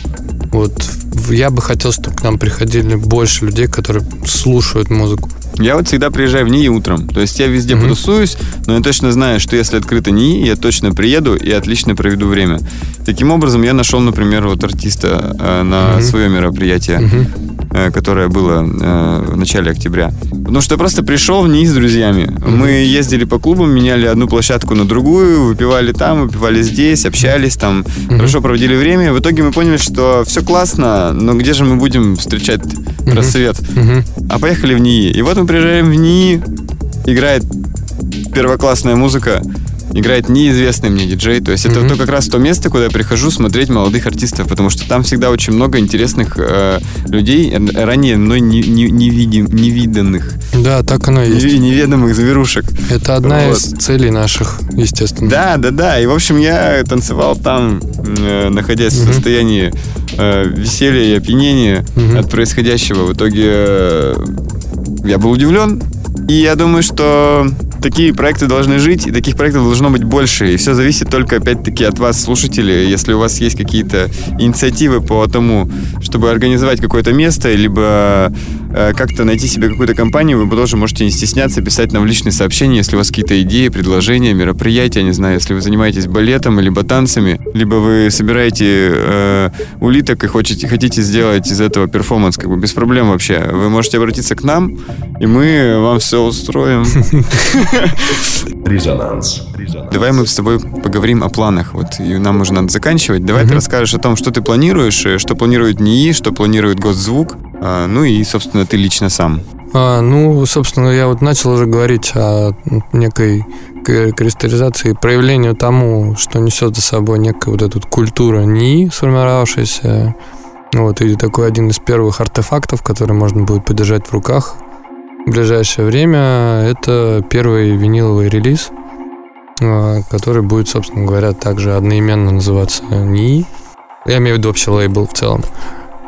Вот я бы хотел, чтобы к нам приходили больше людей, которые слушают музыку. Я вот всегда приезжаю в НИИ утром. То есть я везде mm-hmm. потусуюсь, но я точно знаю, что если открыто НИИ, я точно приеду и отлично проведу время. Таким образом, я нашел, например, вот артиста э, на mm-hmm. свое мероприятие. Mm-hmm которое было э, в начале октября. Потому что я просто пришел в НИИ с друзьями. Мы ездили по клубам, меняли одну площадку на другую, выпивали там, выпивали здесь, общались там, mm-hmm. хорошо проводили время. В итоге мы поняли, что все классно, но где же мы будем встречать mm-hmm. рассвет? Mm-hmm. А поехали в НИИ. И вот мы приезжаем в НИИ, играет первоклассная музыка, играет неизвестный мне диджей. То есть mm-hmm. это то как раз то место, куда я прихожу смотреть молодых артистов, потому что там всегда очень много интересных э, людей, ранее мной не, не, не, видим, не виданных. Да, так оно и есть. Неведомых зверушек. Это одна вот. из целей наших, естественно. Да, да, да. И, в общем, я танцевал там, э, находясь mm-hmm. в состоянии э, веселья и опьянения mm-hmm. от происходящего. В итоге э, я был удивлен. И я думаю, что такие проекты должны жить, и таких проектов должно быть больше. И все зависит только, опять-таки, от вас, слушателей. Если у вас есть какие-то инициативы по тому, чтобы организовать какое-то место, либо э, как-то найти себе какую-то компанию, вы тоже можете не стесняться писать нам в личные сообщения, если у вас какие-то идеи, предложения, мероприятия, не знаю, если вы занимаетесь балетом, либо танцами, либо вы собираете э, улиток и хотите, хотите сделать из этого перформанс, как бы без проблем вообще. Вы можете обратиться к нам, и мы вам все устроим. Резонанс. Давай мы с тобой поговорим о планах. Вот и нам уже надо заканчивать. Давай ты расскажешь о том, что ты планируешь, э, что планирует НИИ, что планирует Госзвук, а, ну и, собственно, ты лично сам. А, ну, собственно, я вот начал уже говорить о некой кристаллизации, проявлению тому, что несет за собой некая вот эта культура НИИ, сформировавшаяся. Вот, и такой один из первых артефактов, который можно будет подержать в руках – в ближайшее время это первый виниловый релиз, а, который будет, собственно говоря, также одноименно называться НИИ. Я имею в виду общий лейбл в целом.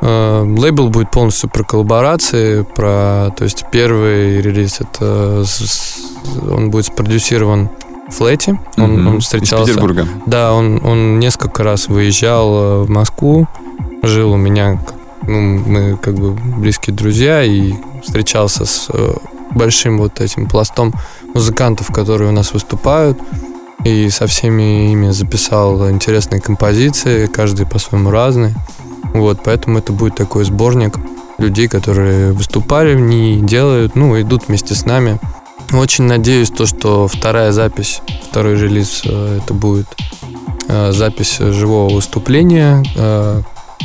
А, лейбл будет полностью про коллаборации, про, то есть первый релиз это он будет спродюсирован в Флете. Он, mm-hmm. он встречался. Из Петербурга. Да, он, он несколько раз выезжал э, в Москву, жил у меня ну, мы как бы близкие друзья и встречался с э, большим вот этим пластом музыкантов, которые у нас выступают. И со всеми ими записал интересные композиции, каждый по-своему разный. Вот, поэтому это будет такой сборник людей, которые выступали в ней, делают, ну, идут вместе с нами. Очень надеюсь, то, что вторая запись, второй релиз, э, это будет э, запись живого выступления,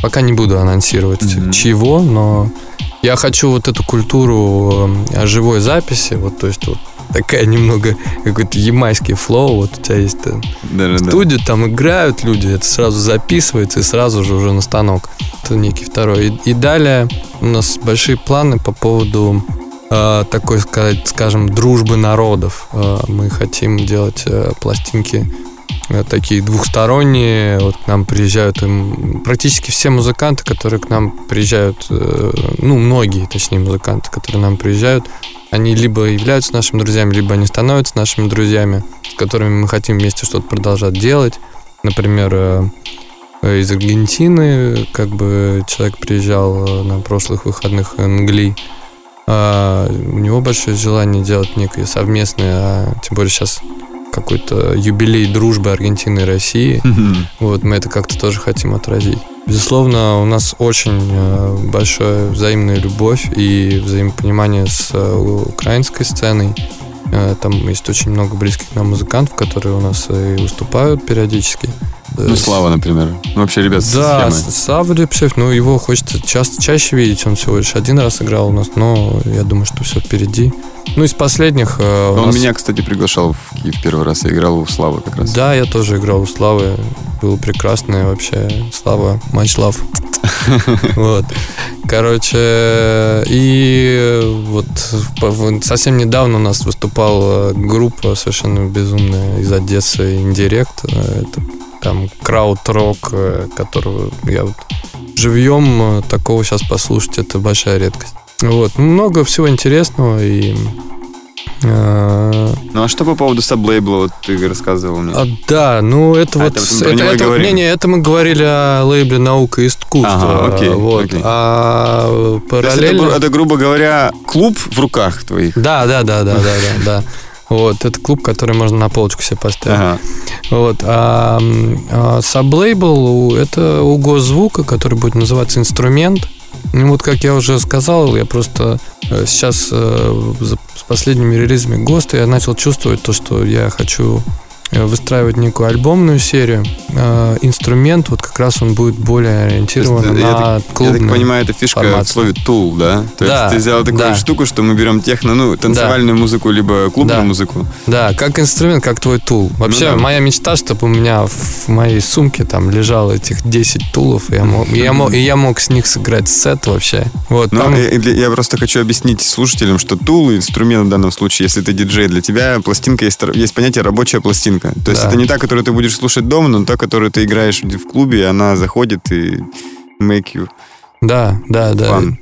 Пока не буду анонсировать mm-hmm. чего, но я хочу вот эту культуру э, живой записи, вот, то есть вот такая немного какой-то ямайский флоу, вот у тебя есть да, да, студия, там играют люди, это сразу записывается и сразу же уже на станок. Это некий второй. И, и далее у нас большие планы по поводу э, такой, сказать, скажем, дружбы народов. Э, мы хотим делать э, пластинки Э, такие двухсторонние. Вот к нам приезжают практически все музыканты, которые к нам приезжают, э, ну, многие, точнее, музыканты, которые к нам приезжают, они либо являются нашими друзьями, либо они становятся нашими друзьями, с которыми мы хотим вместе что-то продолжать делать. Например, э, из Аргентины, как бы человек приезжал на прошлых выходных Нгли, а у него большое желание делать некое совместное, а тем более сейчас какой-то юбилей дружбы Аргентины и России. Mm-hmm. Вот мы это как-то тоже хотим отразить. Безусловно, у нас очень э, большая взаимная любовь и взаимопонимание с э, украинской сценой. Э, Там есть очень много близких нам музыкантов, которые у нас и выступают периодически. Ну, Слава, например. Ну, вообще, ребят, Да, Слава Рябчев, ну, его хочется часто, чаще видеть. Он всего лишь один раз играл у нас, но я думаю, что все впереди. Ну, из последних э, Он нас- меня, кстати, приглашал в Киев первый раз. Я играл у Славы как раз. Да, я тоже играл у Славы. Было прекрасно и вообще. Слава, матч лав. Вот. Короче, и вот совсем недавно у нас выступала группа совершенно безумная из Одессы Индирект. Это там крауд-рок, э, которого я вот живьем э, такого сейчас послушать, это большая редкость. Вот. Много всего интересного и э, Ну, а что по поводу саблейбла? Вот ты рассказывал мне. а, да, ну это А, вот... это это, это- не, не, это мы говорили о лейбле «Наука и искусство». Ага, окей, вот. окей. А это, параллельно... гру- это, грубо говоря, клуб в руках твоих. Да, да, да, да, да, да, да. Вот, это клуб, который можно на полочку себе поставить. Ага. Вот. А, а саблейбл это у госзвука, который будет называться инструмент. Ну вот, как я уже сказал, я просто э, сейчас э, с последними релизами ГОСТа я начал чувствовать то, что я хочу выстраивать некую альбомную серию. Э, Инструмент, вот как раз он будет более ориентирован есть, я на Я клубную. так понимаю, это фишка формацию. в слове tool, да? То Да, есть ты взял такую да. штуку, что мы берем техно, ну, танцевальную музыку, либо клубную Да. музыку. Да, как инструмент, как твой тул. Вообще, Ну да. моя мечта, чтобы у меня в моей сумке там лежало этих 10 тулов, и я мог, и я мог, и я мог с них сыграть сет вообще. Вот, Ну, там- я, я- я просто хочу объяснить слушателям, что тул, инструмент в данном случае, если ты диджей, для тебя пластинка есть, есть понятие рабочая пластинка. То есть Да. это не та, которую ты будешь слушать дома, но та, которую ты играешь в клубе, и она заходит и make you да, да, да. fun.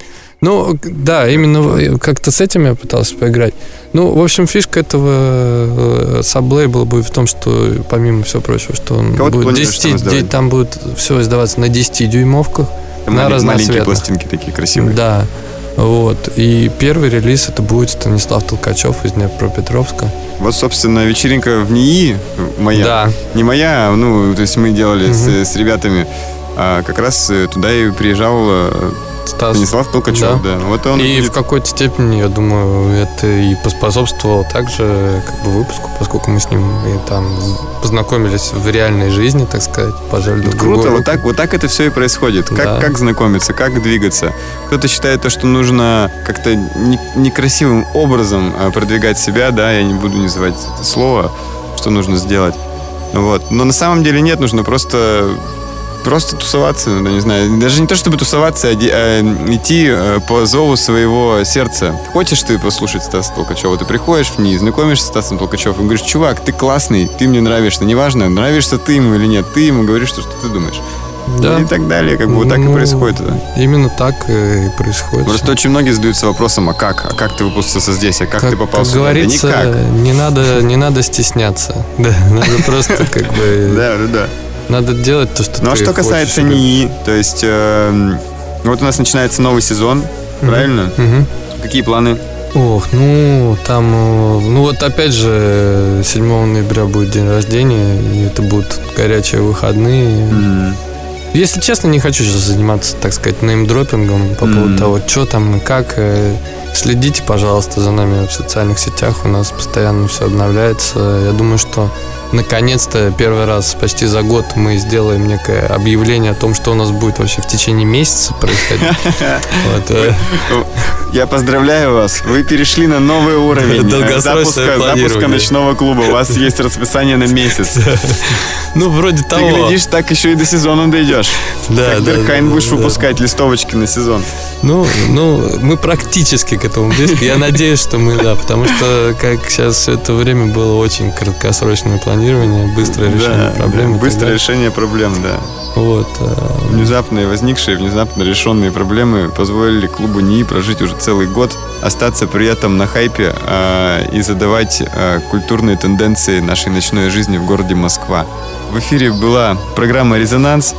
Ну, да, именно как-то с этим я пытался поиграть. Ну, в общем, фишка этого э, саблейбла будет в том, что, помимо всего прочего, что он Кого будет планируешь 10, там там будет все издаваться на 10-дюймовках. Это На малень- маленькие пластинки такие красивые. Да. Вот. И первый релиз это будет Станислав Толкачев из Днепропетровска. Вот, собственно, вечеринка в НИИ моя. Да. Не моя, а, ну, то есть мы делали с, Мгм. с ребятами. а, как раз э, туда и приезжал э, Стас. Станислав Толкачев, да. Вот он И будет- в какой-то степени, я думаю, это и поспособствовало также как бы выпуску, поскольку мы с ним и там познакомились в реальной жизни, так сказать, пожали друг другу Круто, вот руку. так, вот так это все и происходит. Как, Да. как знакомиться, как двигаться. Кто-то считает то, что нужно как-то не- некрасивым образом а, продвигать себя, да, я не буду называть слово, что нужно сделать. Вот. Но на самом деле нет, нужно просто просто тусоваться, ну, не знаю, даже не то чтобы тусоваться, а, а идти э, по зову своего сердца. Хочешь ты послушать Стаса Толкачева, ты приходишь в ней, знакомишься с Стасом Толкачевым, и говоришь, чувак, ты классный, ты мне нравишься, неважно, нравишься ты ему или нет, ты ему говоришь, что, что ты думаешь. Да. И так далее, как бы вот так и Ну, происходит. это. Именно так э, и происходит. Просто очень многие задаются вопросом, а как? А как ты выпустился здесь? А как, ты попал как сюда? говорится, Да никак. не надо, не надо стесняться. Да, надо просто как бы... Да, да, да. Надо делать то, что Ну а что касается хочешь. НИИ, то есть эм, вот у нас начинается новый сезон, Мгм. правильно? Мгм. Какие планы? Ох, ну, там, э, ну вот опять же, 7 ноября будет день рождения, и это будут горячие выходные. М, Если честно, не хочу сейчас заниматься, так сказать, неймдропингом по Мгм. поводу того, что там и как. Э, Следите, пожалуйста, за нами в социальных сетях, у нас постоянно все обновляется. Я думаю, что наконец-то первый раз почти за год мы сделаем некое объявление о том, что у нас будет вообще в течение месяца происходить. Э, Я поздравляю вас, вы перешли на новый уровень э, запуска, запуска ночного клуба. У вас есть расписание на месяц. Ну, вроде Ты того. глядишь, так еще и до сезона дойдешь. Да, Как да, Деркайн да, будешь да. выпускать листовочки на сезон. Ну, ну, мы практически к этому близки. Я надеюсь, что мы, да, потому что как сейчас все это время было очень краткосрочное планирование, быстрое решение Да, проблем. так Быстрое решение проблем, да. Вот. э, Внезапные возникшие, внезапно решенные проблемы позволили клубу НИИ прожить уже целый год, остаться при этом на хайпе э, и задавать э, культурные тенденции нашей ночной жизни в городе Москва. В эфире была программа «Резонанс».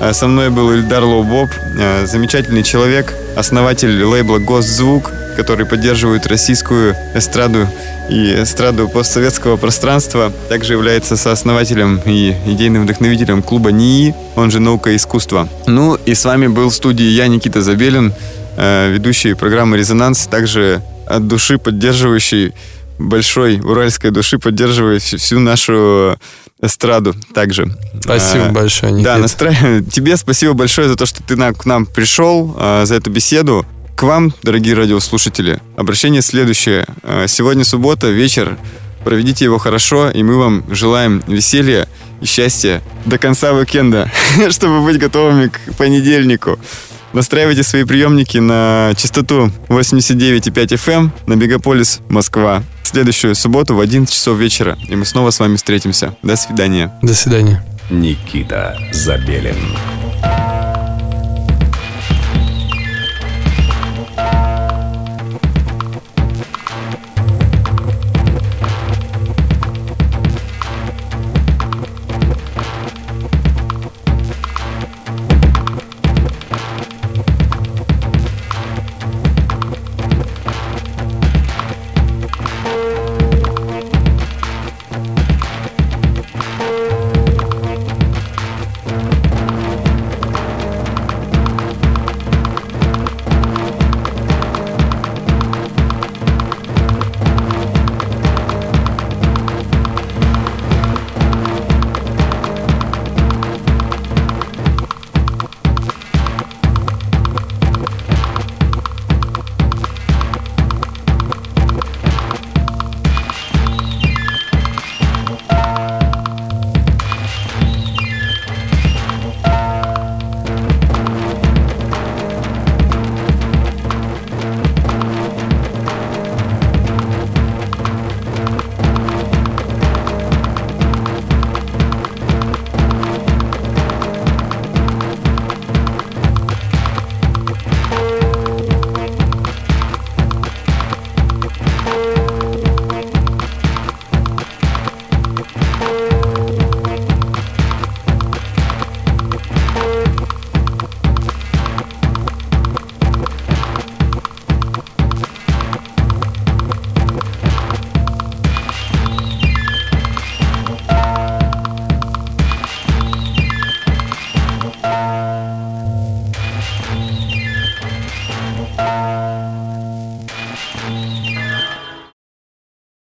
Э, Со мной был Ильдар Лоубоб, э, замечательный человек, основатель лейбла «Госзвук», который поддерживает российскую эстраду и эстраду постсоветского пространства. Также является сооснователем и идейным вдохновителем клуба НИИ, он же «Наука и искусство». Ну и с вами был в студии я, Никита Забелин, э, ведущий программы «Резонанс», также от души поддерживающий большой уральской души поддерживает всю нашу эстраду также. Спасибо а, большое, Никита. Да, настраиваю. Тебе спасибо большое за то, что ты на, к нам пришел, а, за эту беседу. К вам, дорогие радиослушатели, обращение следующее. А, сегодня суббота, вечер. Проведите его хорошо, и мы вам желаем веселья и счастья до конца уикенда, чтобы быть готовыми к понедельнику. Настраивайте свои приемники на частоту 89,5 FM эм на Мегаполис Москва. В следующую субботу в 11 часов вечера. И мы снова с вами встретимся. До свидания. До свидания. Никита Забелин.